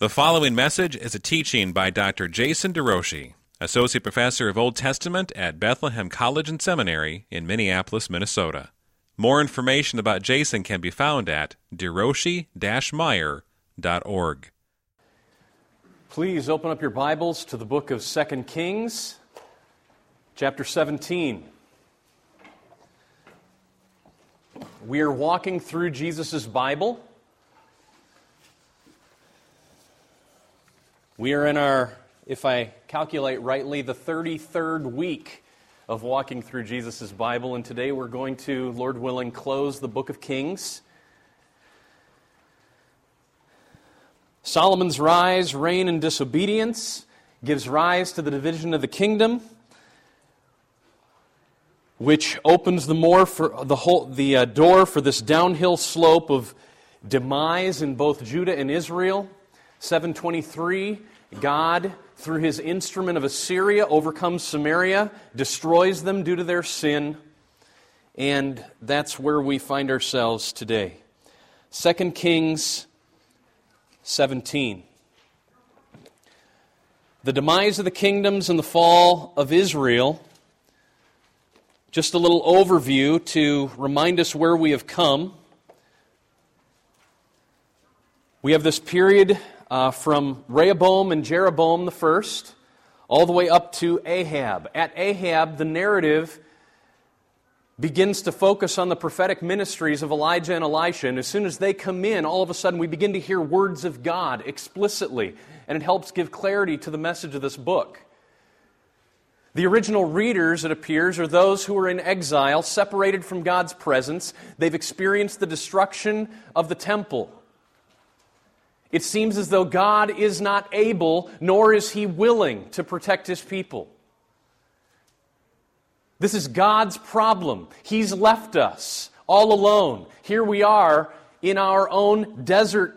The following message is a teaching by Dr. Jason DeRouchie, Associate Professor of Old Testament at Bethlehem College and Seminary in Minneapolis, Minnesota. More information about Jason can be found at deroshi-meyer.org. Please open up your Bibles to the book of 2 Kings, chapter 17. We are walking through Jesus' Bible. We are in our, if I calculate rightly, the 33rd week of walking through Jesus' Bible, and today we're going to, Lord willing, close the book of Kings. Solomon's rise, reign, and disobedience gives rise to the division of the kingdom, which opens the, more for the, whole, the uh, door for this downhill slope of demise in both Judah and Israel. 723, God, through his instrument of Assyria, overcomes Samaria, destroys them due to their sin, and that's where we find ourselves today. 2 Kings 17. The demise of the kingdoms and the fall of Israel. Just a little overview to remind us where we have come. We have this period uh, from Rehoboam and Jeroboam the first, all the way up to Ahab. At Ahab, the narrative begins to focus on the prophetic ministries of Elijah and Elisha. And as soon as they come in, all of a sudden we begin to hear words of God explicitly. And it helps give clarity to the message of this book. The original readers, it appears, are those who are in exile, separated from God's presence. They've experienced the destruction of the temple. It seems as though God is not able, nor is He willing to protect His people. This is God's problem. He's left us all alone. Here we are in our own desert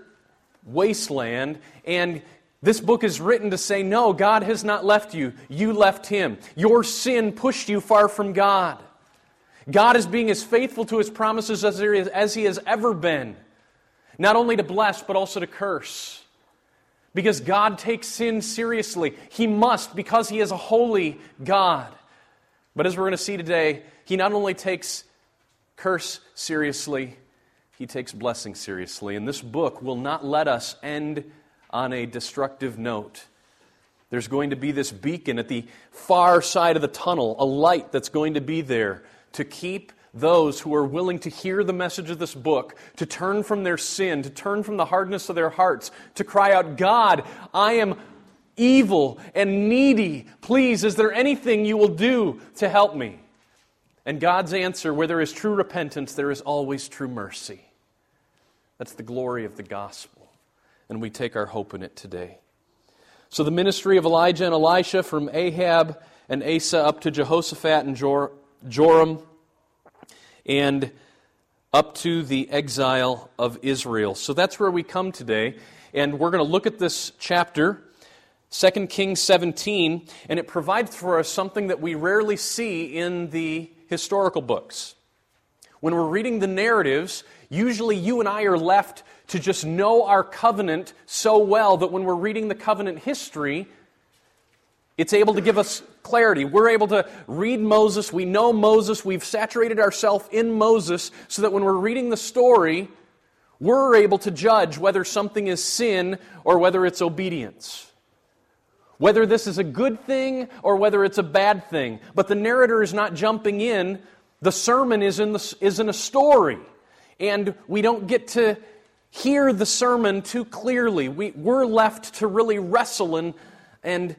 wasteland, and this book is written to say, No, God has not left you. You left Him. Your sin pushed you far from God. God is being as faithful to His promises as, He has ever been. Not only to bless, but also to curse. Because God takes sin seriously. He must, because He is a holy God. But as we're going to see today, He not only takes curse seriously, He takes blessing seriously. And this book will not let us end on a destructive note. There's going to be this beacon at the far side of the tunnel, a light that's going to be there to keep those who are willing to hear the message of this book, to turn from their sin, to turn from the hardness of their hearts, to cry out, God, I am evil and needy. Please, is there anything you will do to help me? And God's answer, where there is true repentance, there is always true mercy. That's the glory of the gospel. And we take our hope in it today. So, the ministry of Elijah and Elisha from Ahab and Asa up to Jehoshaphat and Joram and up to the exile of Israel. So that's where we come today, and we're going to look at this chapter, 2 Kings 17, and it provides for us something that we rarely see in the historical books. When we're reading the narratives, usually you and I are left to just know our covenant so well that when we're reading the covenant history, it's able to give us clarity. We're able to read Moses. We know Moses. We've saturated ourselves in Moses so that when we're reading the story, we're able to judge whether something is sin or whether it's obedience. Whether this is a good thing or whether it's a bad thing. But the narrator is not jumping in. The sermon is in, the, is in a story. And we don't get to hear the sermon too clearly. We, we're left to really wrestle and, and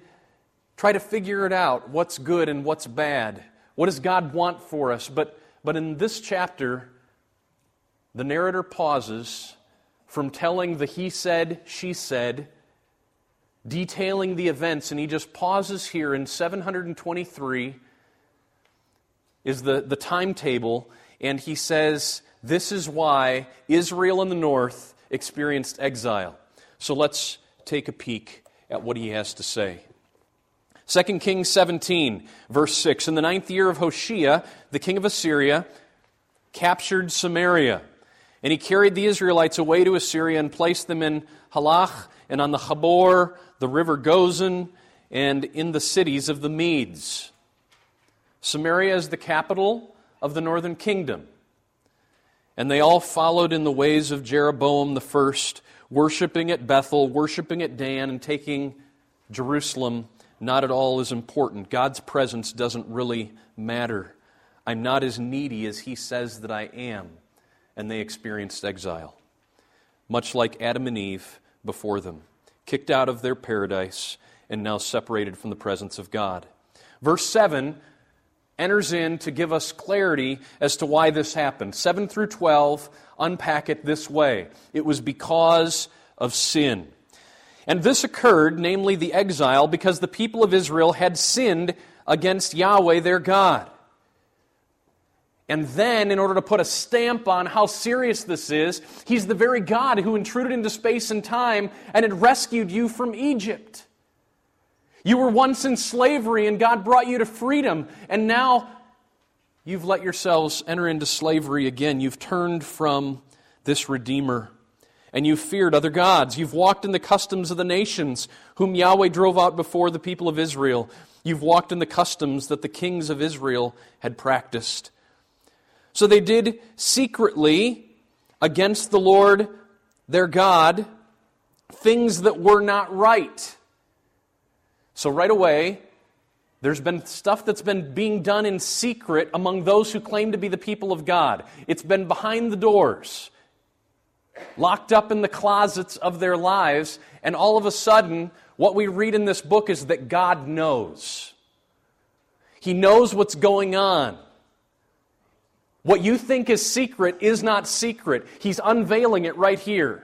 try to figure it out what's good and what's bad. What does God want for us? But, but in this chapter, the narrator pauses from telling the he said, she said, detailing the events, and he just pauses here in 723 is the, the timetable, and he says, This is why Israel in the north experienced exile. So let's take a peek at what he has to say. 2 Kings 17, verse 6. In the ninth year of Hoshea, the king of Assyria captured Samaria. And he carried the Israelites away to Assyria and placed them in Halach and on the Habor, the river Gozan, and in the cities of the Medes. Samaria is the capital of the northern kingdom. And they all followed in the ways of Jeroboam the first, worshiping at Bethel, worshiping at Dan, and taking Jerusalem not at all as important. God's presence doesn't really matter. I'm not as needy as he says that I am. And they experienced exile, much like Adam and Eve before them, kicked out of their paradise and now separated from the presence of God. Verse 7 enters in to give us clarity as to why this happened. 7 through 12 unpack it this way it was because of sin. And this occurred, namely the exile, because the people of Israel had sinned against Yahweh their God. And then, in order to put a stamp on how serious this is, He's the very God who intruded into space and time and had rescued you from Egypt. You were once in slavery and God brought you to freedom, and now you've let yourselves enter into slavery again. You've turned from this Redeemer and you've feared other gods. You've walked in the customs of the nations, whom Yahweh drove out before the people of Israel. You've walked in the customs that the kings of Israel had practiced. So they did secretly against the Lord their God things that were not right. So right away, there's been stuff that's been being done in secret among those who claim to be the people of God. It's been behind the doors locked up in the closets of their lives, and all of a sudden, what we read in this book is that God knows. He knows what's going on. What you think is secret is not secret. He's unveiling it right here.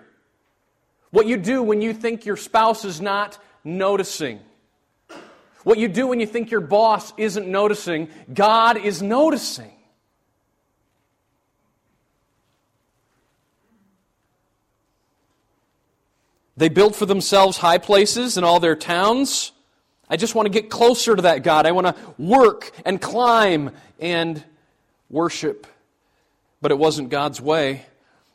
What you do when you think your spouse is not noticing. What you do when you think your boss isn't noticing, God is noticing. They built for themselves high places in all their towns. I just want to get closer to that God. I want to work and climb and worship. But it wasn't God's way.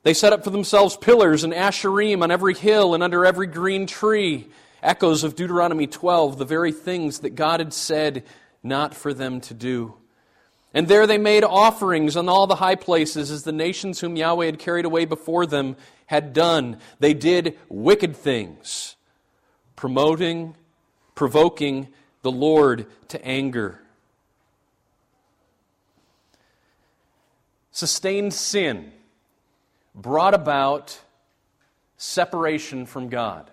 They set up for themselves pillars and asherim on every hill and under every green tree. Echoes of Deuteronomy 12, the very things that God had said not for them to do. And there they made offerings on all the high places as the nations whom Yahweh had carried away before them had done. They did wicked things, promoting, provoking the Lord to anger. Sustained sin brought about separation from God.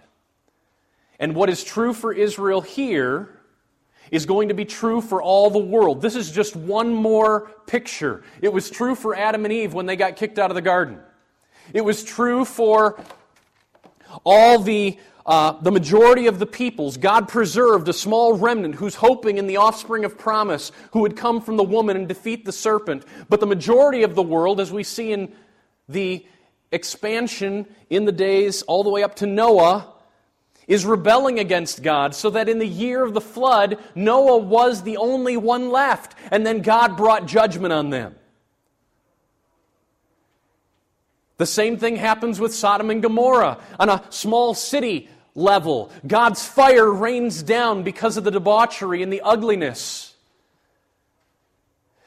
And what is true for Israel here is going to be true for all the world. This is just one more picture. It was true for Adam and Eve when they got kicked out of the garden. It was true for all the, uh, the majority of the peoples. God preserved a small remnant who's hoping in the offspring of promise who would come from the woman and defeat the serpent. But the majority of the world, as we see in the expansion in the days all the way up to Noah, is rebelling against God, so that in the year of the flood, Noah was the only one left, and then God brought judgment on them. The same thing happens with Sodom and Gomorrah. On a small city level, God's fire rains down because of the debauchery and the ugliness.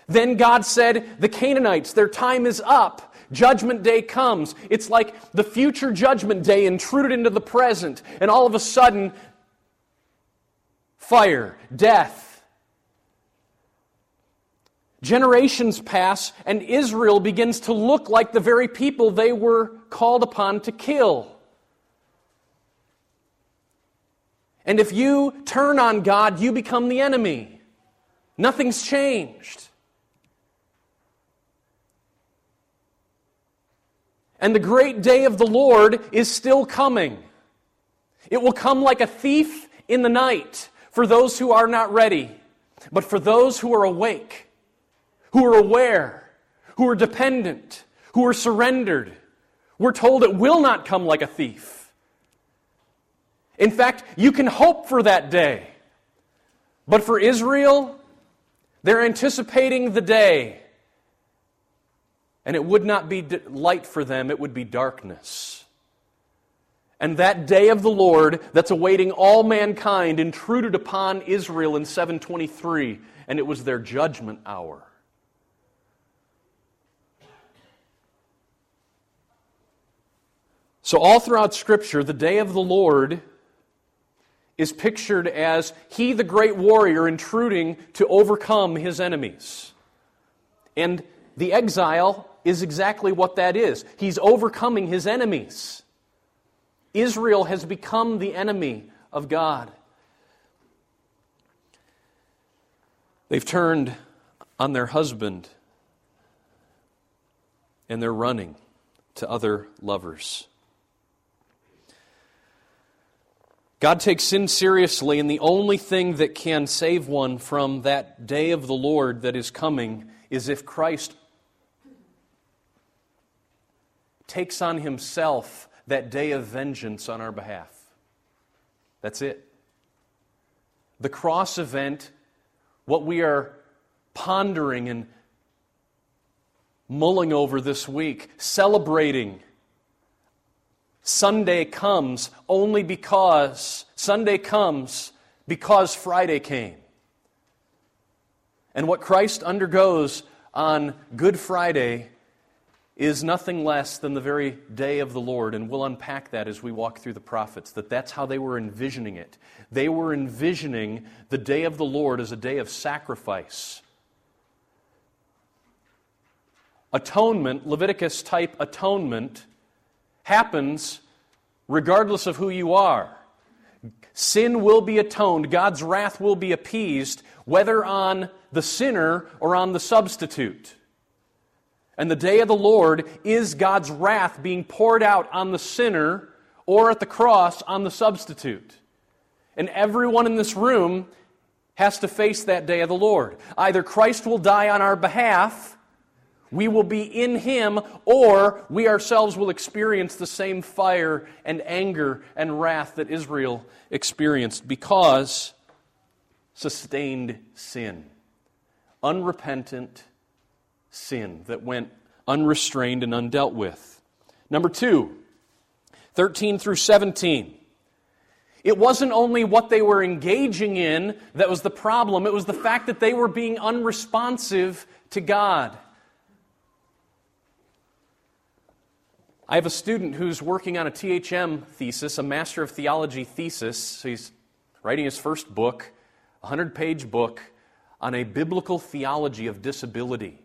Then God said, The Canaanites, their time is up. Judgment day comes. It's like the future judgment day intruded into the present, and all of a sudden, fire, death, Generations pass, and Israel begins to look like the very people they were called upon to kill. And if you turn on God, you become the enemy. Nothing's changed. And the great day of the Lord is still coming. It will come like a thief in the night for those who are not ready, but for those who are awake who are aware, who are dependent, who are surrendered. We're told it will not come like a thief. In fact, you can hope for that day. But for Israel, they're anticipating the day. And it would not be light for them, it would be darkness. And that day of the Lord that's awaiting all mankind intruded upon Israel in 723, and it was their judgment hour. So, all throughout Scripture, the day of the Lord is pictured as he, the great warrior, intruding to overcome his enemies. And the exile is exactly what that is. He's overcoming his enemies. Israel has become the enemy of God. They've turned on their husband and they're running to other lovers. God takes sin seriously, and the only thing that can save one from that day of the Lord that is coming is if Christ takes on himself that day of vengeance on our behalf. That's it. The cross event, what we are pondering and mulling over this week, celebrating. Sunday comes only because Sunday comes because Friday came. And what Christ undergoes on Good Friday is nothing less than the very day of the Lord. And we'll unpack that as we walk through the prophets, that that's how they were envisioning it. They were envisioning the day of the Lord as a day of sacrifice. Atonement, Leviticus type atonement, happens regardless of who you are. Sin will be atoned, God's wrath will be appeased, whether on the sinner or on the substitute. And the day of the Lord is God's wrath being poured out on the sinner or at the cross on the substitute. And everyone in this room has to face that day of the Lord. Either Christ will die on our behalf, we will be in Him, or we ourselves will experience the same fire and anger and wrath that Israel experienced because sustained sin, unrepentant sin that went unrestrained and undealt with. Number two, 13 through 17. It wasn't only what they were engaging in that was the problem, it was the fact that they were being unresponsive to God. I have a student who's working on a THM thesis, a Master of Theology thesis. He's writing his first book, a 100 page book on a biblical theology of disability.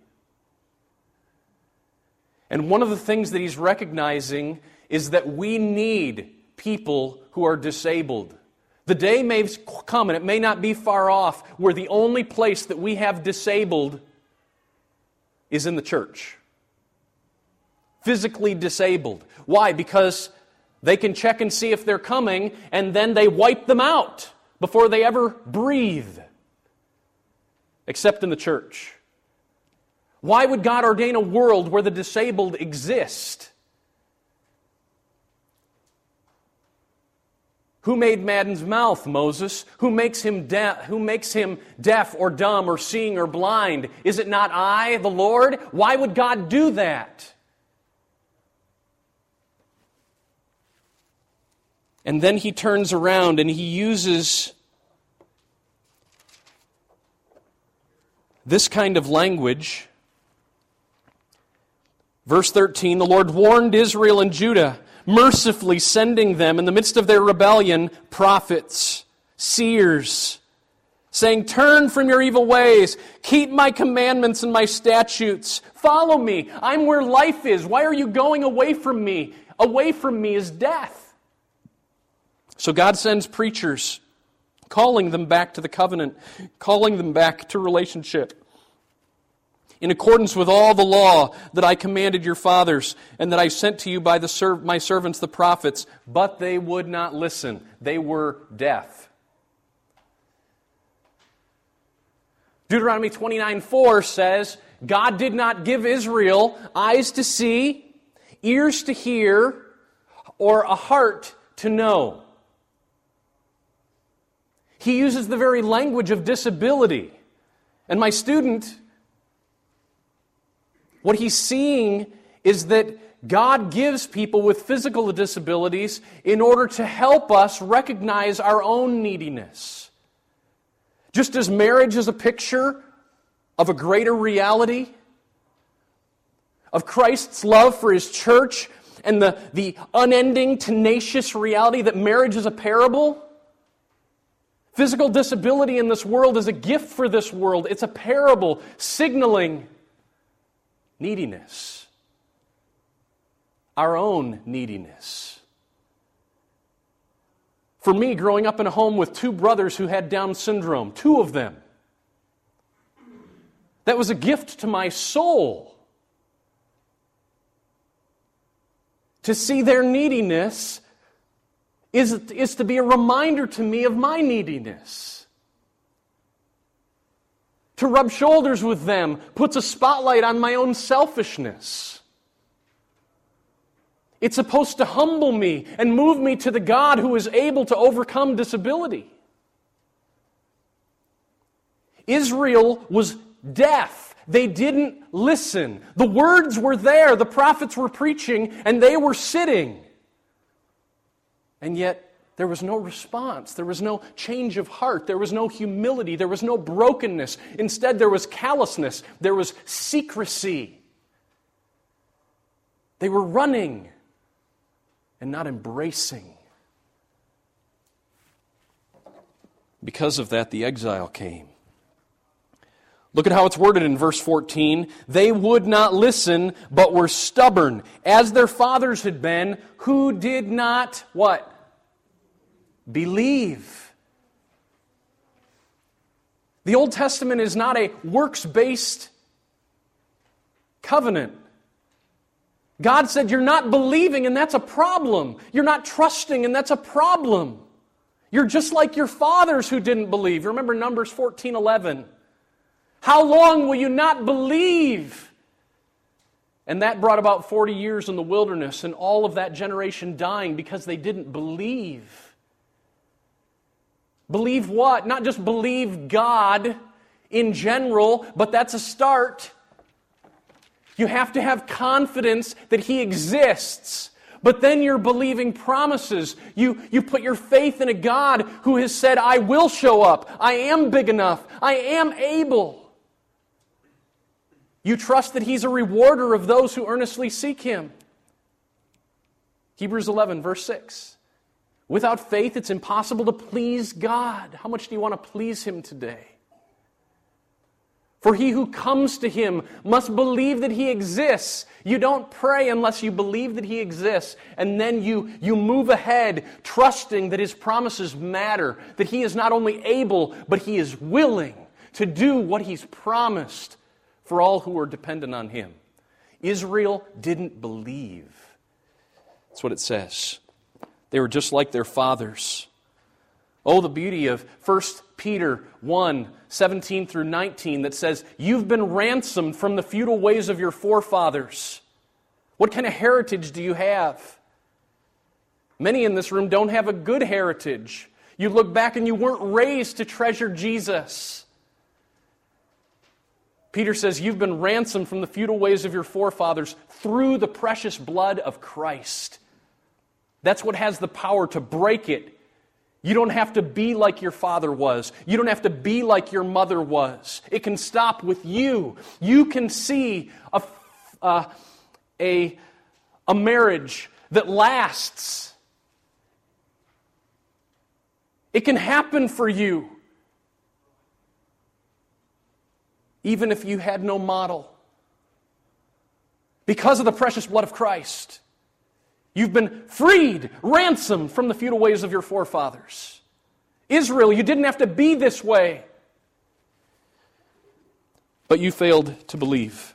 And one of the things that he's recognizing is that we need people who are disabled. The day may come, and it may not be far off, where the only place that we have disabled is in the church. Physically disabled. Why? Because they can check and see if they're coming, and then they wipe them out before they ever breathe, except in the church. Why would God ordain a world where the disabled exist? Who made man's mouth, Moses? Who makes him who makes him deaf or dumb or seeing or blind? Is it not I, the Lord? Why would God do that? And then he turns around and he uses this kind of language Verse 13 The Lord warned Israel and Judah, mercifully sending them in the midst of their rebellion prophets, seers, saying, Turn from your evil ways, keep my commandments and my statutes, follow me. I'm where life is. Why are you going away from me? Away from me is death. So God sends preachers, calling them back to the covenant, calling them back to relationship in accordance with all the law that I commanded your fathers and that I sent to you by the my servants the prophets, but they would not listen. They were deaf. Deuteronomy 29 4 says, God did not give Israel eyes to see, ears to hear, or a heart to know. He uses the very language of disability. And my student what he's seeing is that God gives people with physical disabilities in order to help us recognize our own neediness. Just as marriage is a picture of a greater reality, of Christ's love for his church, and the, the unending, tenacious reality that marriage is a parable. Physical disability in this world is a gift for this world. It's a parable signaling neediness, our own neediness. For me, growing up in a home with two brothers who had Down syndrome, two of them, that was a gift to my soul. To see their neediness is, is to be a reminder to me of my neediness. To rub shoulders with them puts a spotlight on my own selfishness. It's supposed to humble me and move me to the God who is able to overcome disability. Israel was deaf. They didn't listen. The words were there, the prophets were preaching, and they were sitting. And yet, there was no response. There was no change of heart. There was no humility. There was no brokenness. Instead, there was callousness. There was secrecy. They were running and not embracing. Because of that, the exile came. Look at how it's worded in verse 14. They would not listen, but were stubborn, as their fathers had been, who did not what? Believe. The Old Testament is not a works based covenant. God said, You're not believing, and that's a problem. You're not trusting, and that's a problem. You're just like your fathers who didn't believe. Remember Numbers 14 11. How long will you not believe? And that brought about 40 years in the wilderness and all of that generation dying because they didn't believe. Believe what? Not just believe God in general, but that's a start. You have to have confidence that He exists. But then you're believing promises. You, you put your faith in a God who has said, I will show up. I am big enough. I am able. You trust that He's a rewarder of those who earnestly seek Him. Hebrews 11, verse 6. Without faith, it's impossible to please God. How much do you want to please Him today? For he who comes to Him must believe that He exists. You don't pray unless you believe that He exists. And then you, you move ahead, trusting that His promises matter, that He is not only able, but He is willing to do what He's promised for all who are dependent on him. Israel didn't believe. That's what it says. They were just like their fathers. Oh, the beauty of 1 Peter 1 17 through 19 that says, You've been ransomed from the futile ways of your forefathers. What kind of heritage do you have? Many in this room don't have a good heritage. You look back and you weren't raised to treasure Jesus. Peter says, You've been ransomed from the futile ways of your forefathers through the precious blood of Christ. That's what has the power to break it. You don't have to be like your father was. You don't have to be like your mother was. It can stop with you. You can see a, uh, a, a marriage that lasts. It can happen for you. even if you had no model. Because of the precious blood of Christ, you've been freed, ransomed from the feudal ways of your forefathers. Israel, you didn't have to be this way, but you failed to believe.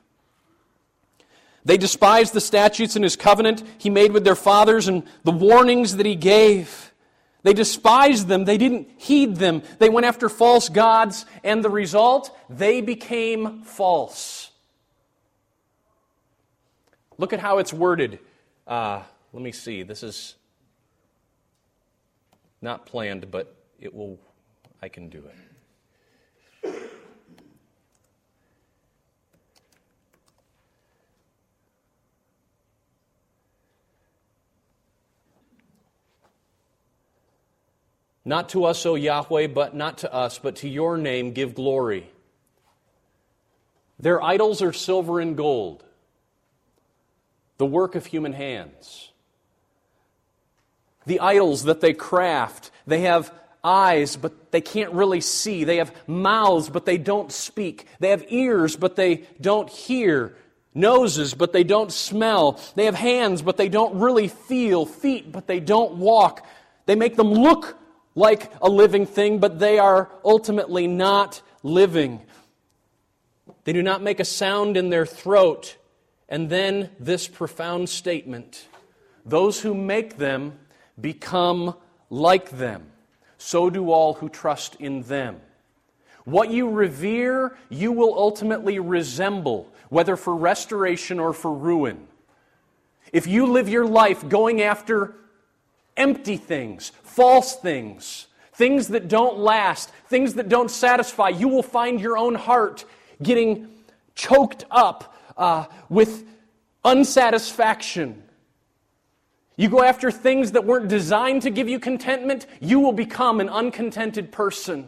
They despised the statutes and his covenant he made with their fathers and the warnings that he gave. They despised them. They didn't heed them. They went after false gods, and the result, they became false. Look at how it's worded. Uh, let me see, this is not planned, but it will, I can do it. Not to us, O Yahweh, but not to us, but to your name give glory. Their idols are silver and gold, the work of human hands. The idols that they craft, they have eyes, but they can't really see. They have mouths, but they don't speak. They have ears, but they don't hear. Noses, but they don't smell. They have hands, but they don't really feel. Feet, but they don't walk. They make them look like a living thing, but they are ultimately not living. They do not make a sound in their throat. And then this profound statement those who make them become like them. So do all who trust in them. What you revere, you will ultimately resemble, whether for restoration or for ruin. If you live your life going after empty things, false things, things that don't last, things that don't satisfy, you will find your own heart getting choked up uh, with unsatisfaction. You go after things that weren't designed to give you contentment, you will become an uncontented person.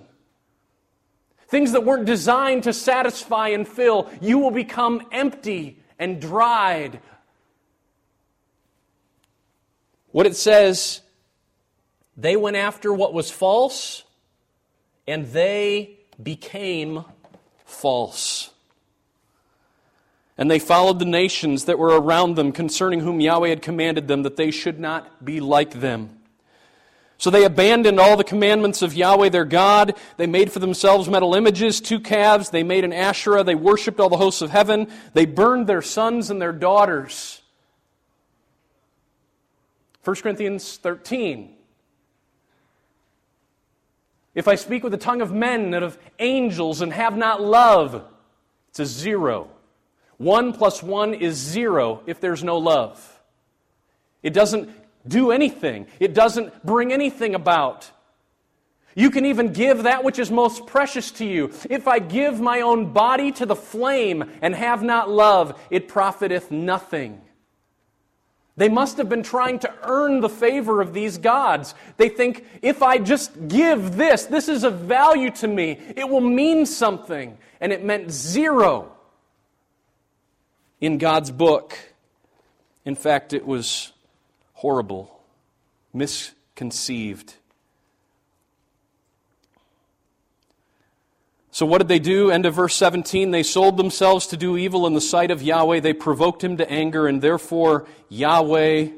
Things that weren't designed to satisfy and fill, you will become empty and dried. What it says, they went after what was false, and they became false. And they followed the nations that were around them, concerning whom Yahweh had commanded them that they should not be like them. So they abandoned all the commandments of Yahweh their God. They made for themselves metal images, two calves. They made an Asherah. They worshipped all the hosts of heaven. They burned their sons and their daughters. 1 Corinthians 13. If I speak with the tongue of men and of angels and have not love, it's a zero. One plus one is zero if there's no love. It doesn't do anything, it doesn't bring anything about. You can even give that which is most precious to you. If I give my own body to the flame and have not love, it profiteth nothing. They must have been trying to earn the favor of these gods. They think, if I just give this, this is of value to me, it will mean something. And it meant zero in God's book. In fact, it was horrible, misconceived. So, what did they do? End of verse 17. They sold themselves to do evil in the sight of Yahweh. They provoked him to anger, and therefore Yahweh,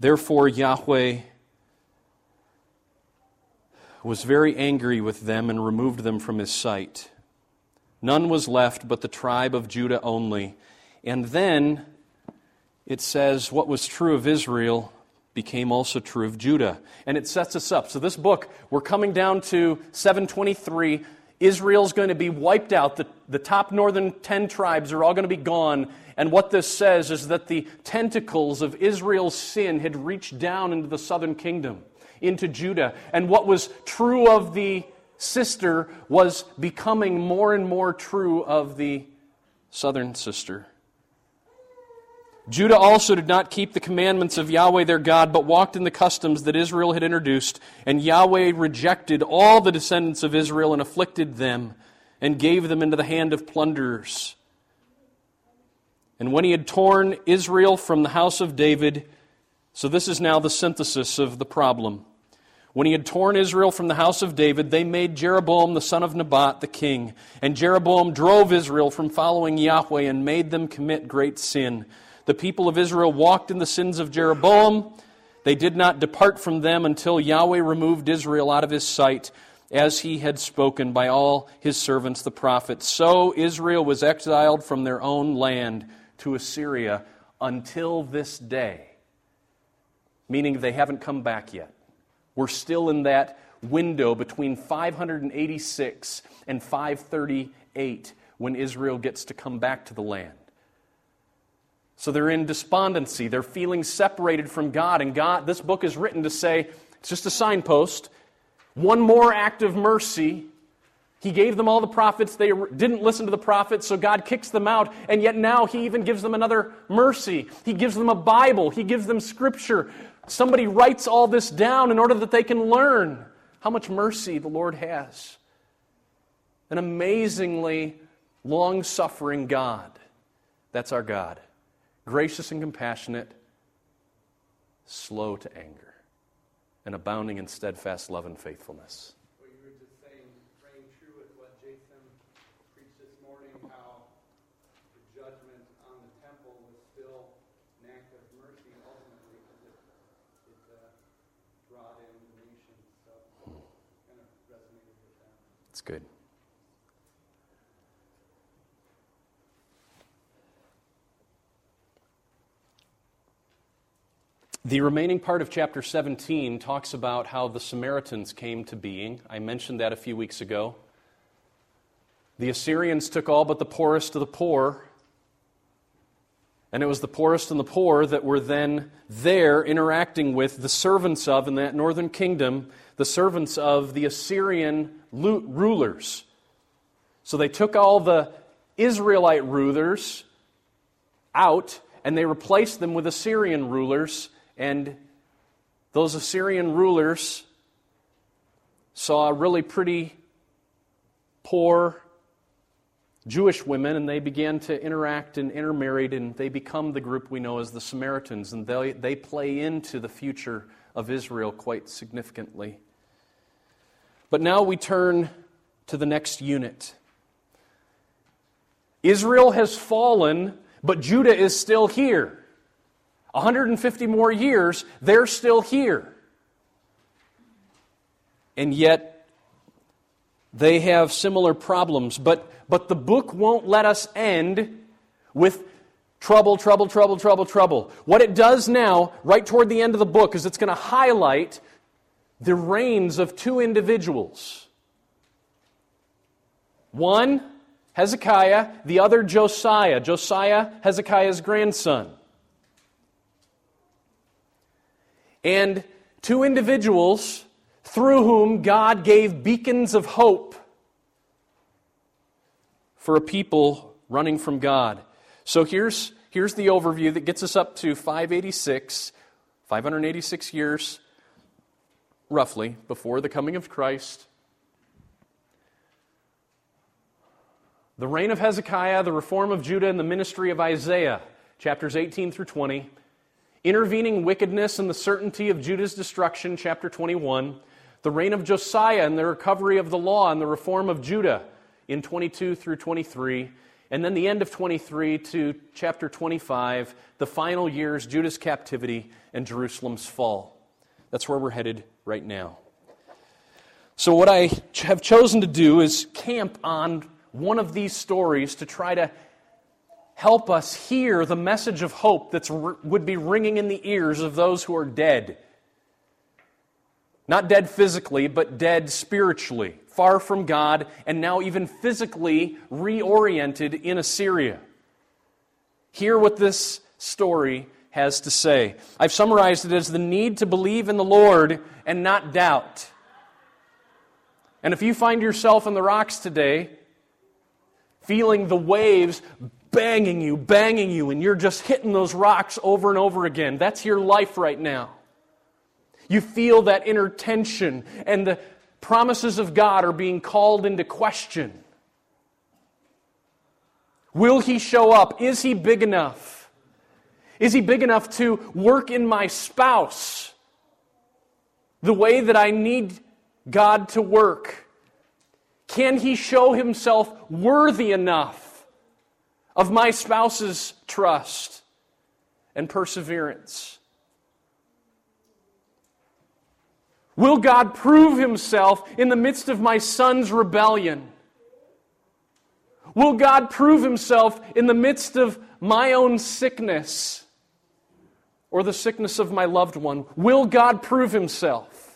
therefore Yahweh was very angry with them and removed them from his sight. None was left but the tribe of Judah only. And then it says, What was true of Israel became also true of Judah. And it sets us up. So, this book, we're coming down to 723. Israel's going to be wiped out. The, the top northern 10 tribes are all going to be gone. And what this says is that the tentacles of Israel's sin had reached down into the southern kingdom, into Judah. And what was true of the sister was becoming more and more true of the southern sister. Judah also did not keep the commandments of Yahweh their God, but walked in the customs that Israel had introduced. And Yahweh rejected all the descendants of Israel and afflicted them and gave them into the hand of plunderers. And when he had torn Israel from the house of David, so this is now the synthesis of the problem. When he had torn Israel from the house of David, they made Jeroboam the son of Nebat the king. And Jeroboam drove Israel from following Yahweh and made them commit great sin. The people of Israel walked in the sins of Jeroboam. They did not depart from them until Yahweh removed Israel out of his sight, as he had spoken by all his servants the prophets. So Israel was exiled from their own land to Assyria until this day, meaning they haven't come back yet. We're still in that window between 586 and 538 when Israel gets to come back to the land. So they're in despondency. They're feeling separated from God. And God, this book is written to say, it's just a signpost. One more act of mercy. He gave them all the prophets. They didn't listen to the prophets, so God kicks them out. And yet now He even gives them another mercy. He gives them a Bible. He gives them Scripture Somebody writes all this down in order that they can learn how much mercy the Lord has. An amazingly long suffering God. That's our God. Gracious and compassionate, slow to anger, and abounding in steadfast love and faithfulness. Good. The remaining part of chapter 17 talks about how the Samaritans came to being. I mentioned that a few weeks ago. The Assyrians took all but the poorest of the poor. And it was the poorest and the poor that were then there interacting with the servants of, in that northern kingdom, the servants of the Assyrian rulers. So they took all the Israelite rulers out and they replaced them with Assyrian rulers. And those Assyrian rulers saw a really pretty poor Jewish women and they began to interact and intermarried, and they become the group we know as the Samaritans. And they, they play into the future of Israel quite significantly. But now we turn to the next unit. Israel has fallen, but Judah is still here. 150 more years, they're still here. And yet, they have similar problems. But, but the book won't let us end with trouble, trouble, trouble, trouble, trouble. What it does now, right toward the end of the book, is it's going to highlight the reigns of two individuals. One, Hezekiah, the other, Josiah. Josiah, Hezekiah's grandson. And two individuals through whom God gave beacons of hope for a people running from God. So here's, here's the overview that gets us up to 586, 586 years roughly, before the coming of Christ. The reign of Hezekiah, the reform of Judah, and the ministry of Isaiah, chapters 18 through 20. Intervening wickedness and the certainty of Judah's destruction, chapter 21. The reign of Josiah and the recovery of the law and the reform of Judah in 22 through 23. And then the end of 23 to chapter 25, the final years, Judah's captivity and Jerusalem's fall. That's where we're headed right now. So, what I have chosen to do is camp on one of these stories to try to help us hear the message of hope that would be ringing in the ears of those who are dead. Not dead physically, but dead spiritually, far from God, and now even physically reoriented in Assyria. Hear what this story has to say. I've summarized it as the need to believe in the Lord and not doubt. And if you find yourself in the rocks today, feeling the waves banging you, banging you, and you're just hitting those rocks over and over again, that's your life right now. You feel that inner tension, and the promises of God are being called into question. Will He show up? Is He big enough? Is he big enough to work in my spouse the way that I need God to work? Can he show himself worthy enough of my spouse's trust and perseverance? Will God prove himself in the midst of my son's rebellion? Will God prove himself in the midst of my own sickness? or the sickness of my loved one? Will God prove himself?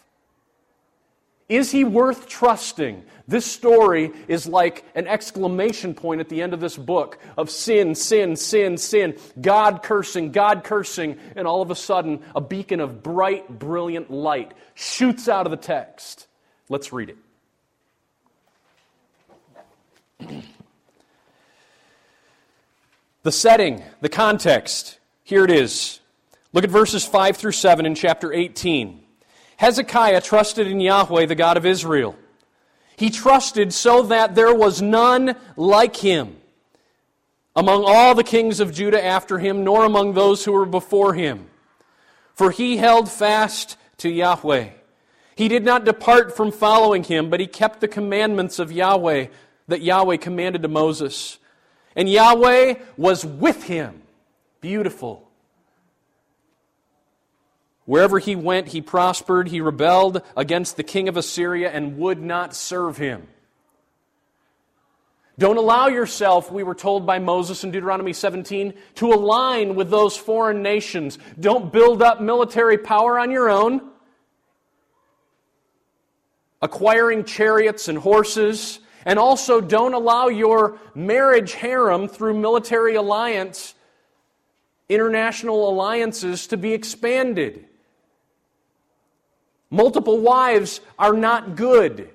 Is he worth trusting? This story is like an exclamation point at the end of this book of sin, sin, sin, sin, God cursing, God cursing, and all of a sudden a beacon of bright, brilliant light shoots out of the text. Let's read it. the setting, the context, here it is. Look at verses 5 through 7 in chapter 18. Hezekiah trusted in Yahweh, the God of Israel. He trusted so that there was none like him among all the kings of Judah after him, nor among those who were before him. For he held fast to Yahweh. He did not depart from following him, but he kept the commandments of Yahweh that Yahweh commanded to Moses. And Yahweh was with him. Beautiful. Wherever he went, he prospered. He rebelled against the king of Assyria and would not serve him. Don't allow yourself, we were told by Moses in Deuteronomy 17, to align with those foreign nations. Don't build up military power on your own, acquiring chariots and horses. And also, don't allow your marriage harem through military alliance, international alliances, to be expanded. Multiple wives are not good.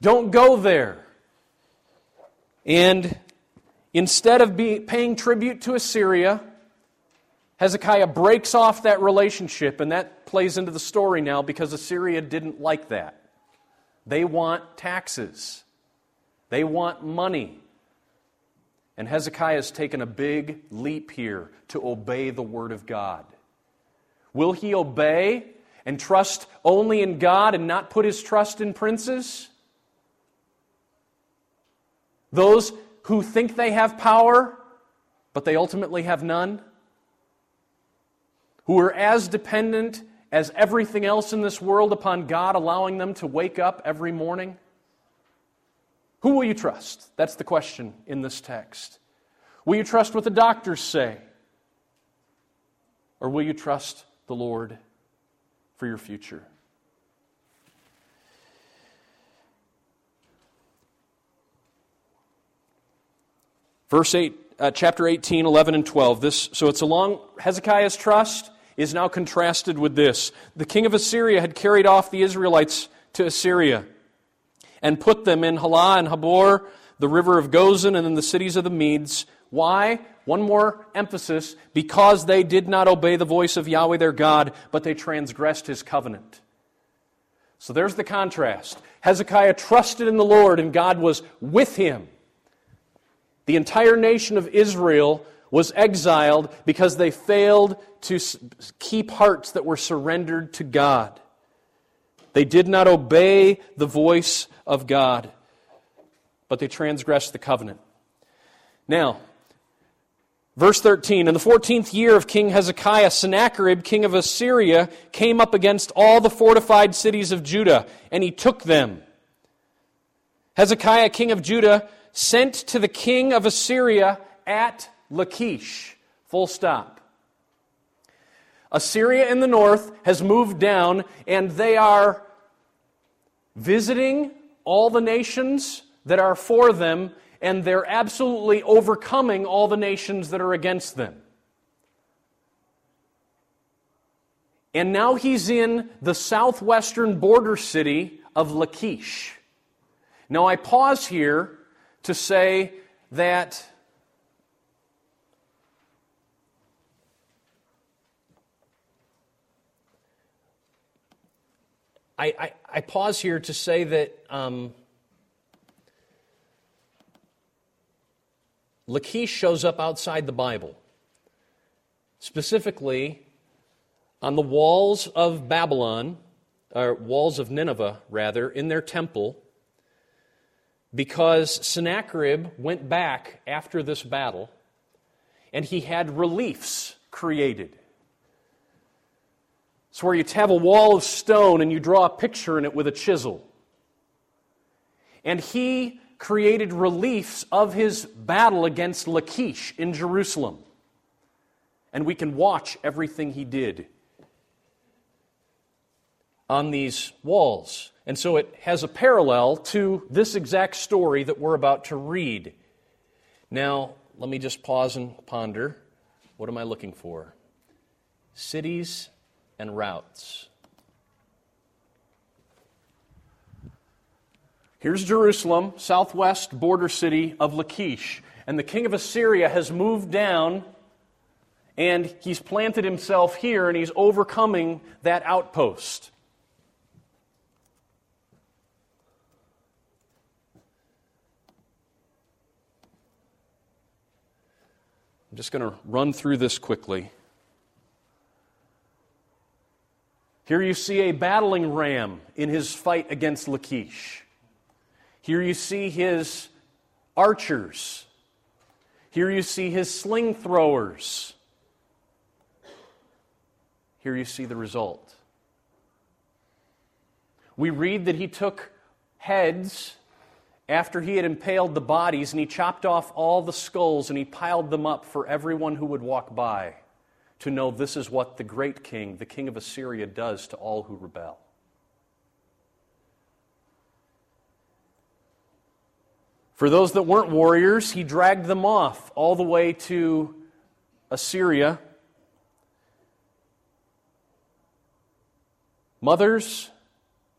Don't go there. And instead of be, paying tribute to Assyria, Hezekiah breaks off that relationship, and that plays into the story now because Assyria didn't like that. They want taxes, they want money. And Hezekiah has taken a big leap here to obey the word of God. Will he obey and trust only in God and not put his trust in princes? Those who think they have power, but they ultimately have none? Who are as dependent as everything else in this world upon God allowing them to wake up every morning? Who will you trust? That's the question in this text. Will you trust what the doctors say? Or will you trust the Lord? For your future. Verse 8, uh, chapter 18, 11, and 12. This, so it's along Hezekiah's trust is now contrasted with this. The king of Assyria had carried off the Israelites to Assyria and put them in Halah and Habor, the river of Gozan, and in the cities of the Medes. Why? One more emphasis because they did not obey the voice of Yahweh their God, but they transgressed his covenant. So there's the contrast. Hezekiah trusted in the Lord, and God was with him. The entire nation of Israel was exiled because they failed to keep hearts that were surrendered to God. They did not obey the voice of God, but they transgressed the covenant. Now, Verse 13 In the 14th year of King Hezekiah, Sennacherib, king of Assyria, came up against all the fortified cities of Judah, and he took them. Hezekiah, king of Judah, sent to the king of Assyria at Lachish. Full stop. Assyria in the north has moved down, and they are visiting all the nations that are for them and they're absolutely overcoming all the nations that are against them. And now he's in the southwestern border city of Lachish. Now I pause here to say that I, I, I, pause here to say that um, Lachish shows up outside the Bible, specifically on the walls of Babylon, or walls of Nineveh, rather, in their temple, because Sennacherib went back after this battle and he had reliefs created. It's where you have a wall of stone and you draw a picture in it with a chisel. And he created reliefs of his battle against Lachish in Jerusalem. And we can watch everything he did on these walls. And so it has a parallel to this exact story that we're about to read. Now, let me just pause and ponder. What am I looking for? Cities and routes. Here's Jerusalem, southwest border city of Lachish. And the king of Assyria has moved down and he's planted himself here and he's overcoming that outpost. I'm just going to run through this quickly. Here you see a battling ram in his fight against Lachish. Here you see his archers. Here you see his sling throwers. Here you see the result. We read that he took heads after he had impaled the bodies and he chopped off all the skulls and he piled them up for everyone who would walk by to know this is what the great king, the king of Assyria, does to all who rebel. For those that weren't warriors, he dragged them off all the way to Assyria. Mothers,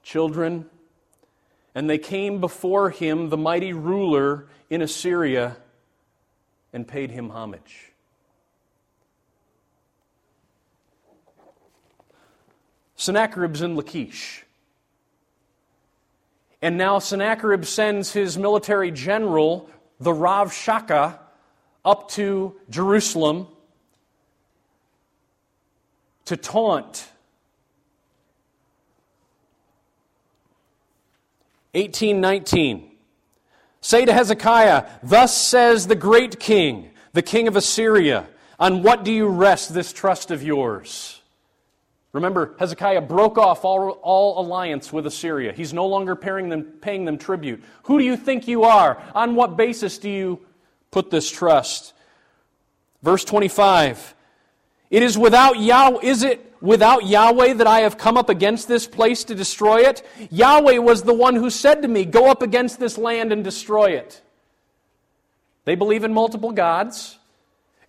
children, and they came before him, the mighty ruler in Assyria, and paid him homage. Sennacherib's in Lachish. And now Sennacherib sends his military general, the Rabshakeh, up to Jerusalem to taunt 1819. Say to Hezekiah, Thus says the great king, the king of Assyria, on what do you rest this trust of yours? Remember, Hezekiah broke off all, all alliance with Assyria. He's no longer paying them, paying them tribute. Who do you think you are? On what basis do you put this trust? Verse 25. It is without Yahweh, is it without Yahweh that I have come up against this place to destroy it? Yahweh was the one who said to me, Go up against this land and destroy it. They believe in multiple gods.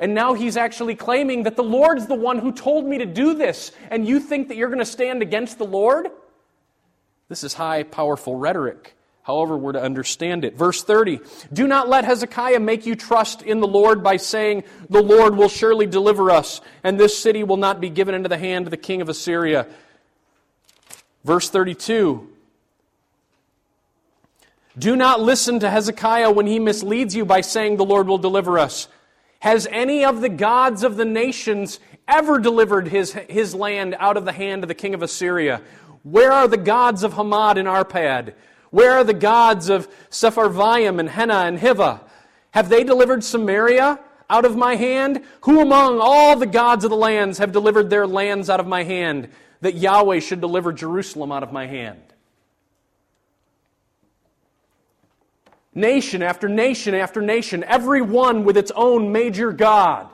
And now he's actually claiming that the Lord's the one who told me to do this, and you think that you're going to stand against the Lord? This is high, powerful rhetoric however we're to understand it. Verse 30 Do not let Hezekiah make you trust in the Lord by saying, The Lord will surely deliver us, and this city will not be given into the hand of the king of Assyria. Verse 32 Do not listen to Hezekiah when he misleads you by saying, The Lord will deliver us. Has any of the gods of the nations ever delivered his, his land out of the hand of the king of Assyria? Where are the gods of Hamath and Arpad? Where are the gods of Sepharvaim and Hena and Ivvah? Have they delivered Samaria out of my hand? Who among all the gods of the lands have delivered their lands out of my hand, that Yahweh should deliver Jerusalem out of my hand? Nation after nation after nation, every one with its own major god.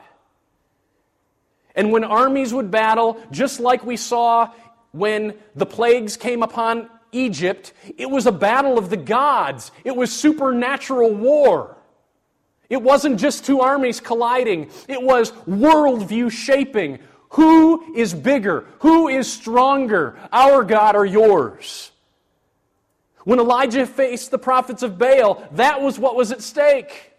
And when armies would battle, just like we saw when the plagues came upon Egypt, it was a battle of the gods. It was supernatural war. It wasn't just two armies colliding, it was worldview shaping. Who is bigger? Who is stronger? Our God or yours? When Elijah faced the prophets of Baal, that was what was at stake.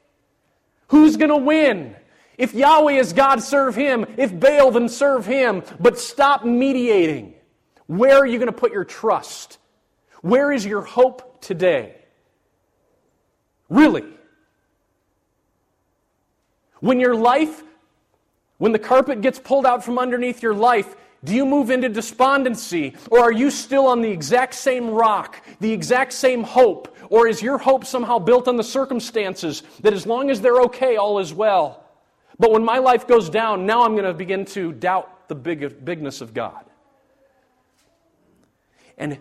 Who's going to win? If Yahweh is God, serve him. If Baal, then serve him. But stop mediating. Where are you going to put your trust? Where is your hope today? Really? When your life, when the carpet gets pulled out from underneath your life, do you move into despondency? Or are you still on the exact same rock, the exact same hope? Or is your hope somehow built on the circumstances that as long as they're okay, all is well? But when my life goes down, now I'm going to begin to doubt the big, bigness of God. And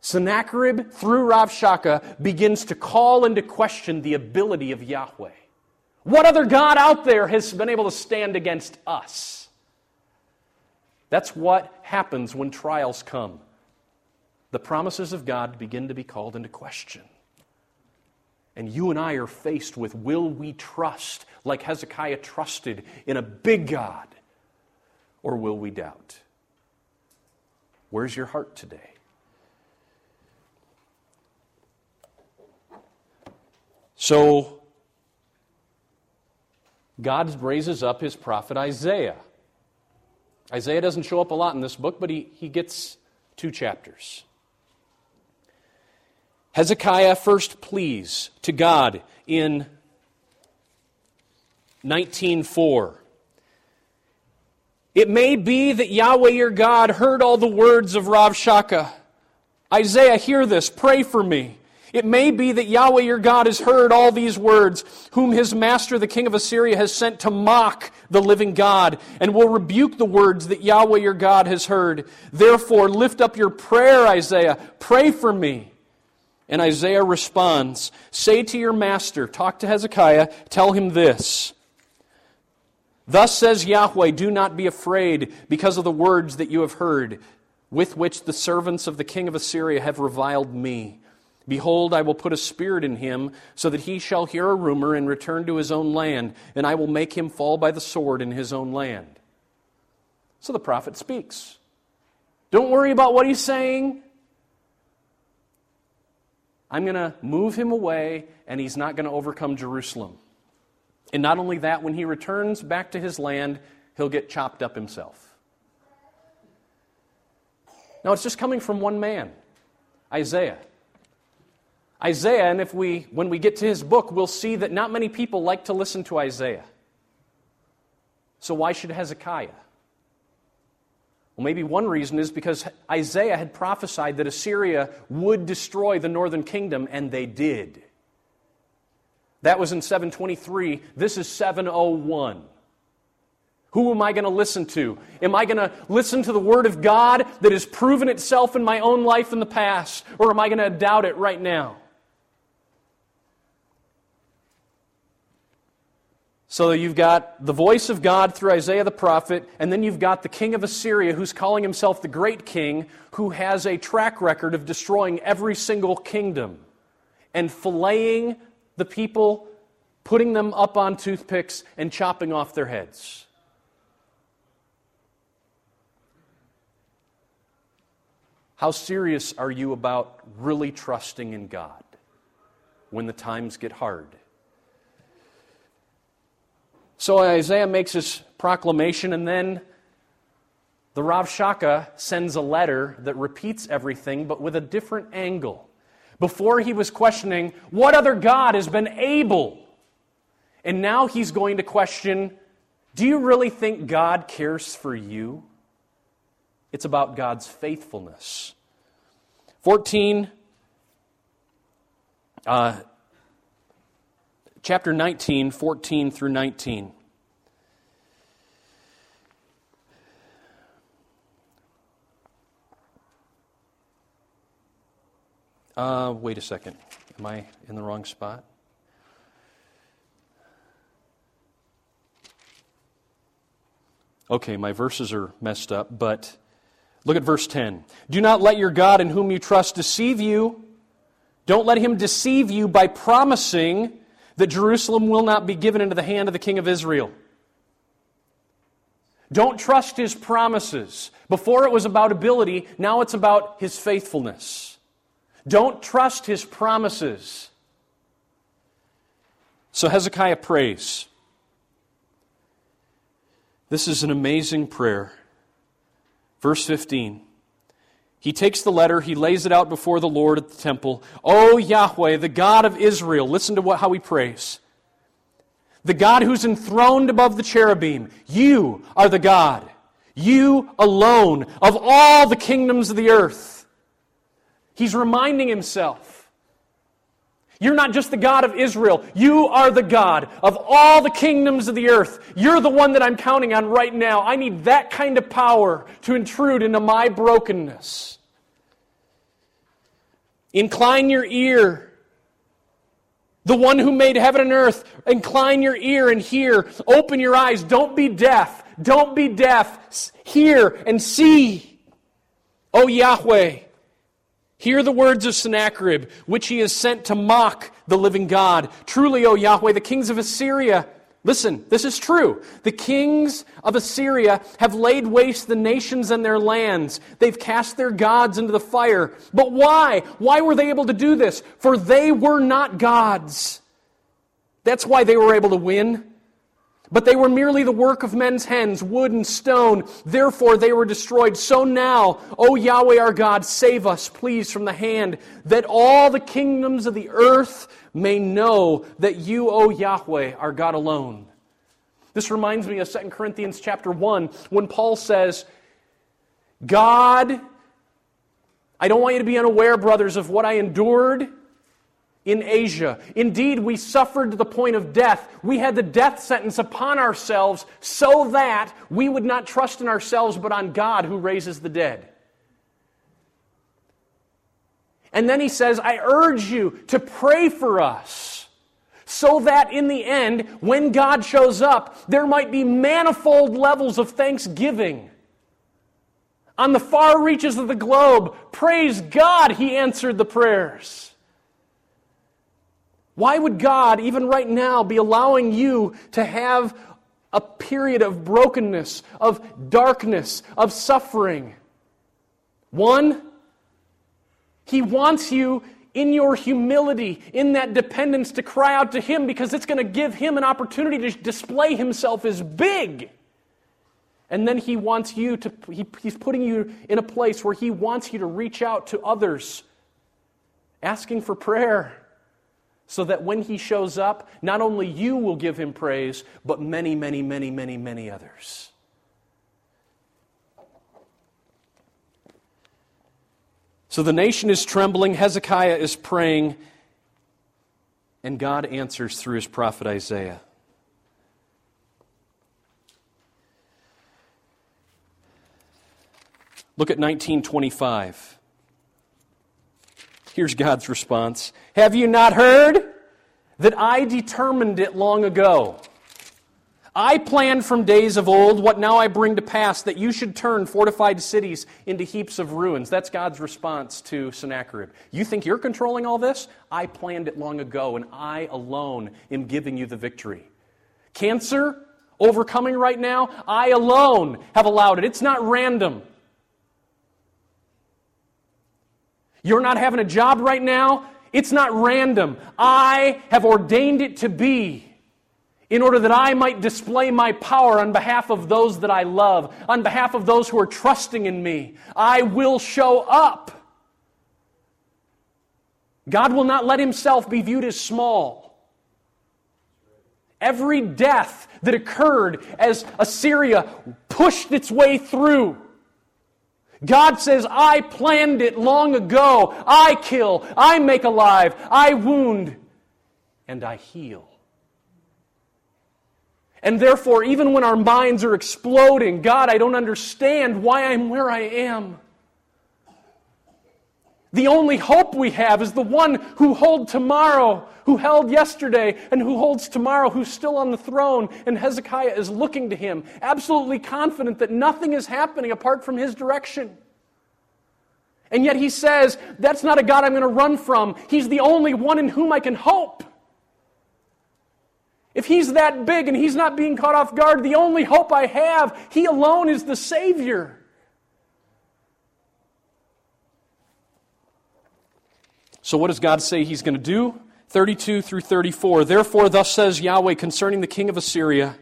Sennacherib, through Rabshakeh, begins to call into question the ability of Yahweh. What other God out there has been able to stand against us? That's what happens when trials come. The promises of God begin to be called into question. And you and I are faced with will we trust, like Hezekiah trusted, in a big God, or will we doubt? Where's your heart today? So, God raises up his prophet Isaiah. Isaiah doesn't show up a lot in this book, but he, he gets two chapters. Hezekiah first pleads to God in 19:4. It may be that Yahweh your God heard all the words of Rabshakeh. Isaiah, hear this, pray for me. It may be that Yahweh your God has heard all these words, whom his master, the king of Assyria, has sent to mock the living God, and will rebuke the words that Yahweh your God has heard. Therefore, lift up your prayer, Isaiah. Pray for me. And Isaiah responds Say to your master, talk to Hezekiah, tell him this. Thus says Yahweh, do not be afraid because of the words that you have heard, with which the servants of the king of Assyria have reviled me. Behold, I will put a spirit in him, so that he shall hear a rumor and return to his own land, and I will make him fall by the sword in his own land. So the prophet speaks. Don't worry about what he's saying. I'm going to move him away, and he's not going to overcome Jerusalem. And not only that, when he returns back to his land, he'll get chopped up himself. Now, it's just coming from one man, Isaiah. Isaiah, and if we, when we get to his book, we'll see that not many people like to listen to Isaiah. So why should Hezekiah? Well, maybe one reason is because Isaiah had prophesied that Assyria would destroy the northern kingdom, and they did. That was in 723. This is 701. Who am I going to listen to? Am I going to listen to the Word of God that has proven itself in my own life in the past, or am I going to doubt it right now? So you've got the voice of God through Isaiah the prophet, and then you've got the king of Assyria who's calling himself the great king, who has a track record of destroying every single kingdom and filleting the people, putting them up on toothpicks, and chopping off their heads. How serious are you about really trusting in God when the times get hard? So Isaiah makes his proclamation, and then the Rabshakeh sends a letter that repeats everything, but with a different angle. Before he was questioning, what other God has been able? And now he's going to question, do you really think God cares for you? It's about God's faithfulness. 14, uh, chapter 19, 14 through 19. Uh, wait a second. Am I in the wrong spot? Okay, my verses are messed up, but look at verse 10. Do not let your God in whom you trust deceive you. Don't let him deceive you by promising that Jerusalem will not be given into the hand of the king of Israel. Don't trust his promises. Before it was about ability, now it's about his faithfulness. Don't trust his promises. So Hezekiah prays. This is an amazing prayer. Verse 15. He takes the letter, he lays it out before the Lord at the temple. O Yahweh, the God of Israel, listen to what, how he prays. The God who's enthroned above the cherubim, you are the God. You alone of all the kingdoms of the earth. He's reminding himself. You're not just the God of Israel. You are the God of all the kingdoms of the earth. You're the one that I'm counting on right now. I need that kind of power to intrude into my brokenness. Incline your ear. The one who made heaven and earth, incline your ear and hear. Open your eyes. Don't be deaf. Don't be deaf. Hear and see. Oh Yahweh, Hear the words of Sennacherib, which he has sent to mock the living God. Truly, O Yahweh, the kings of Assyria, listen, this is true. The kings of Assyria have laid waste the nations and their lands. They've cast their gods into the fire. But why? Why were they able to do this? For they were not gods. That's why they were able to win. But they were merely the work of men's hands, wood and stone. Therefore they were destroyed. So now, O Yahweh our God, save us, please, from the hand, that all the kingdoms of the earth may know that you, O Yahweh, are God alone. This reminds me of 2 Corinthians chapter 1, when Paul says, God, I don't want you to be unaware, brothers, of what I endured in Asia. Indeed, we suffered to the point of death. We had the death sentence upon ourselves so that we would not trust in ourselves but on God who raises the dead. And then he says, I urge you to pray for us so that in the end, when God shows up, there might be manifold levels of thanksgiving. On the far reaches of the globe, praise God, he answered the prayers. Why would God, even right now, be allowing you to have a period of brokenness, of darkness, of suffering? One, He wants you in your humility, in that dependence, to cry out to Him because it's going to give Him an opportunity to display Himself as big. And then He wants you to, he, He's putting you in a place where He wants you to reach out to others, asking for prayer so that when he shows up, not only you will give him praise, but many, many, many, many, many others. So the nation is trembling, Hezekiah is praying, and God answers through his prophet Isaiah. Look at 1925. Here's God's response Have you not heard that I determined it long ago? I planned from days of old what now I bring to pass that you should turn fortified cities into heaps of ruins. That's God's response to Sennacherib. You think you're controlling all this? I planned it long ago, and I alone am giving you the victory. Cancer overcoming right now, I alone have allowed it. It's not random. You're not having a job right now. It's not random. I have ordained it to be in order that I might display my power on behalf of those that I love, on behalf of those who are trusting in me. I will show up. God will not let himself be viewed as small. Every death that occurred as Assyria pushed its way through God says, I planned it long ago. I kill, I make alive, I wound, and I heal. And therefore, even when our minds are exploding, God, I don't understand why I'm where I am. The only hope we have is the one who held tomorrow, who held yesterday, and who holds tomorrow, who's still on the throne. And Hezekiah is looking to him, absolutely confident that nothing is happening apart from his direction. And yet he says, That's not a God I'm going to run from. He's the only one in whom I can hope. If he's that big and he's not being caught off guard, the only hope I have, he alone is the Savior. So, what does God say he's going to do? 32 through 34. Therefore, thus says Yahweh concerning the king of Assyria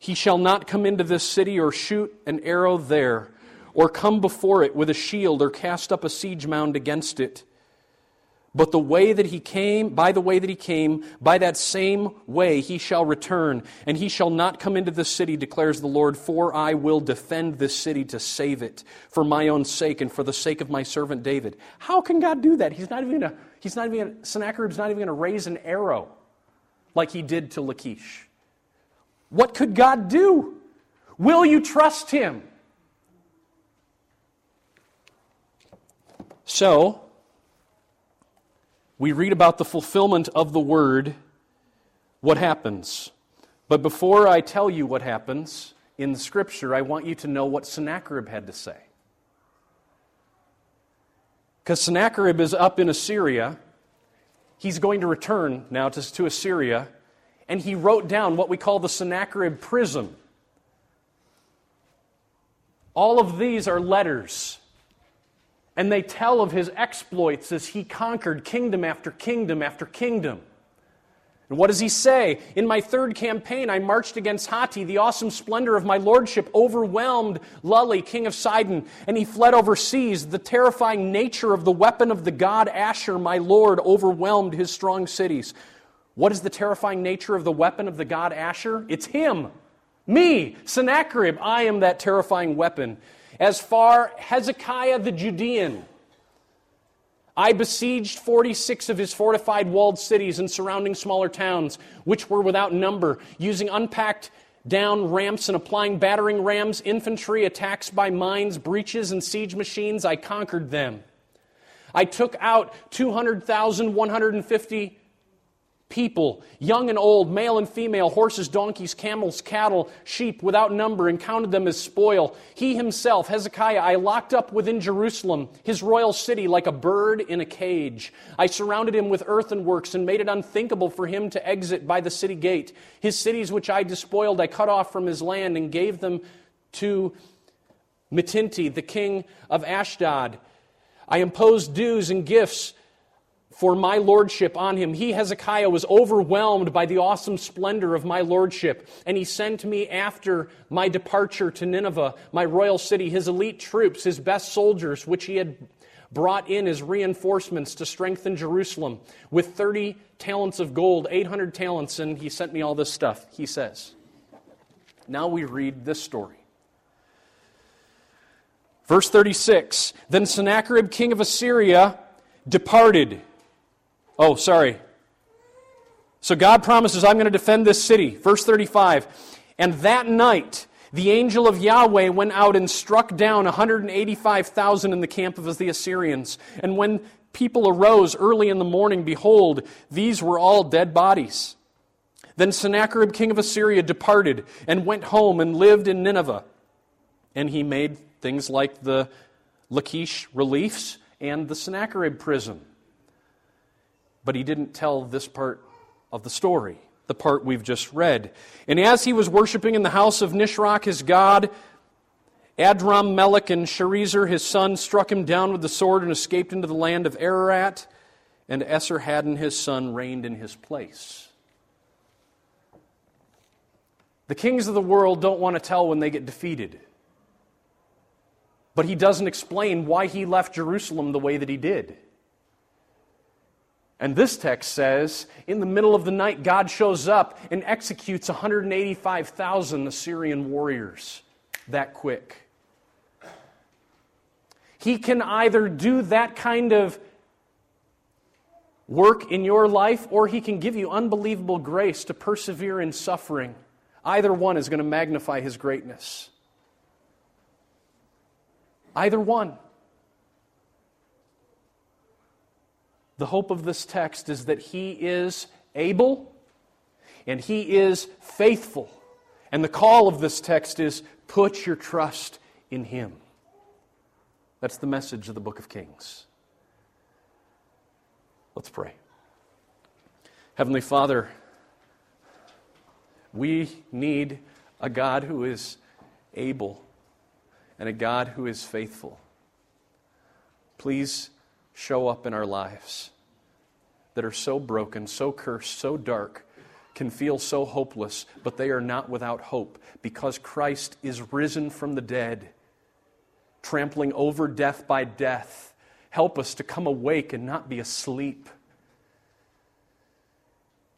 He shall not come into this city or shoot an arrow there, or come before it with a shield, or cast up a siege mound against it. But the way that he came, by the way that he came, by that same way he shall return, and he shall not come into this city, declares the Lord, for I will defend this city to save it, for my own sake and for the sake of my servant David. How can God do that? He's not even gonna, he's not even gonna, Sennacherib's not even going to raise an arrow like he did to Lachish. What could God do? Will you trust him? So, we read about the fulfillment of the word, what happens. But before I tell you what happens in the scripture, I want you to know what Sennacherib had to say. Because Sennacherib is up in Assyria. He's going to return now to, to Assyria, and he wrote down what we call the Sennacherib Prism. All of these are letters and they tell of his exploits as he conquered kingdom after kingdom after kingdom. And what does he say? In my third campaign, I marched against Hatti. The awesome splendor of my lordship overwhelmed Luli, king of Sidon, and he fled overseas. The terrifying nature of the weapon of the god Ashur, my lord, overwhelmed his strong cities. What is the terrifying nature of the weapon of the god Ashur? It's him. Me, Sennacherib. I am that terrifying weapon. As far Hezekiah the Judean, I besieged 46 of his fortified walled cities and surrounding smaller towns, which were without number, using unpacked down ramps and applying battering rams, infantry, attacks by mines, breaches, and siege machines. I conquered them. I took out 200,150 people, young and old, male and female, horses, donkeys, camels, cattle, sheep, without number, and counted them as spoil. He himself, Hezekiah, I locked up within Jerusalem, his royal city, like a bird in a cage. I surrounded him with earthenworks and made it unthinkable for him to exit by the city gate. His cities, which I despoiled, I cut off from his land and gave them to Mitinti, the king of Ashdod. I imposed dues and gifts for my lordship on him. He, Hezekiah, was overwhelmed by the awesome splendor of my lordship, and he sent me after my departure to Nineveh, my royal city, his elite troops, his best soldiers, which he had brought in as reinforcements to strengthen Jerusalem, with 30 talents of gold, 800 talents, and he sent me all this stuff, he says. Now we read this story. Verse 36 Then Sennacherib, king of Assyria, departed Oh, sorry. So God promises, I'm going to defend this city. Verse 35. And that night, the angel of Yahweh went out and struck down 185,000 in the camp of the Assyrians. And when people arose early in the morning, behold, these were all dead bodies. Then Sennacherib, king of Assyria, departed and went home and lived in Nineveh. And he made things like the Lachish reliefs and the Sennacherib prism. But he didn't tell this part of the story, the part we've just read. And as he was worshiping in the house of Nisroch, his god, Adrammelech and Sharezer, his son, struck him down with the sword and escaped into the land of Ararat, and Esarhaddon, his son, reigned in his place. The kings of the world don't want to tell when they get defeated. But he doesn't explain why he left Jerusalem the way that he did. And this text says, in the middle of the night, God shows up and executes 185,000 Assyrian warriors that quick. He can either do that kind of work in your life, or He can give you unbelievable grace to persevere in suffering. Either one is going to magnify His greatness. Either one. The hope of this text is that He is able and He is faithful. And the call of this text is put your trust in Him. That's the message of the book of Kings. Let's pray. Heavenly Father, we need a God who is able and a God who is faithful. Please show up in our lives that are so broken, so cursed, so dark, can feel so hopeless, but they are not without hope because Christ is risen from the dead, trampling over death by death. Help us to come awake and not be asleep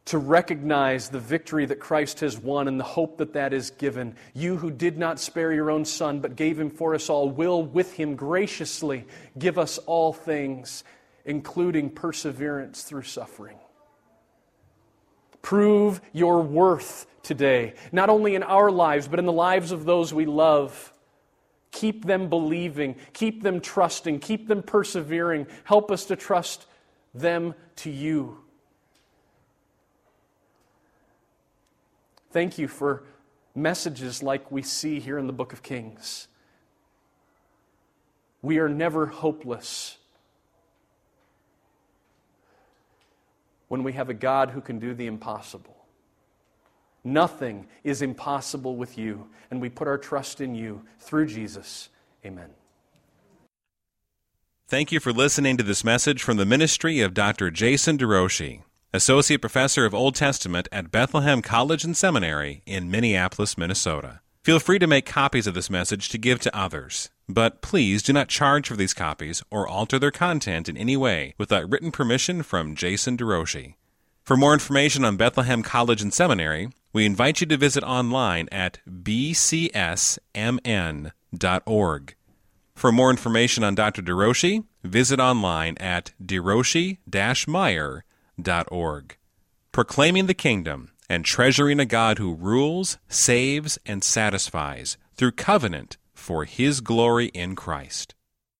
to recognize the victory that Christ has won and the hope that that is given. You who did not spare your own Son, but gave him for us all, will with him graciously give us all things, including perseverance through suffering. Prove your worth today, not only in our lives, but in the lives of those we love. Keep them believing, keep them trusting, keep them persevering. Help us to trust them to you. Thank you for messages like we see here in the book of Kings. We are never hopeless when we have a God who can do the impossible. Nothing is impossible with you, and we put our trust in you through Jesus. Amen. Thank you for listening to this message from the ministry of Dr. Jason DeRouchie. Associate Professor of Old Testament at Bethlehem College and Seminary in Minneapolis, Minnesota. Feel free to make copies of this message to give to others, but please do not charge for these copies or alter their content in any way without written permission from Jason DeRouchie. For more information on Bethlehem College and Seminary, we invite you to visit online at bcsmn.org. For more information on Dr. DeRouchie, visit online at derouchie-meyer.org. Proclaiming the kingdom and treasuring a God who rules, saves, and satisfies through covenant for his glory in Christ.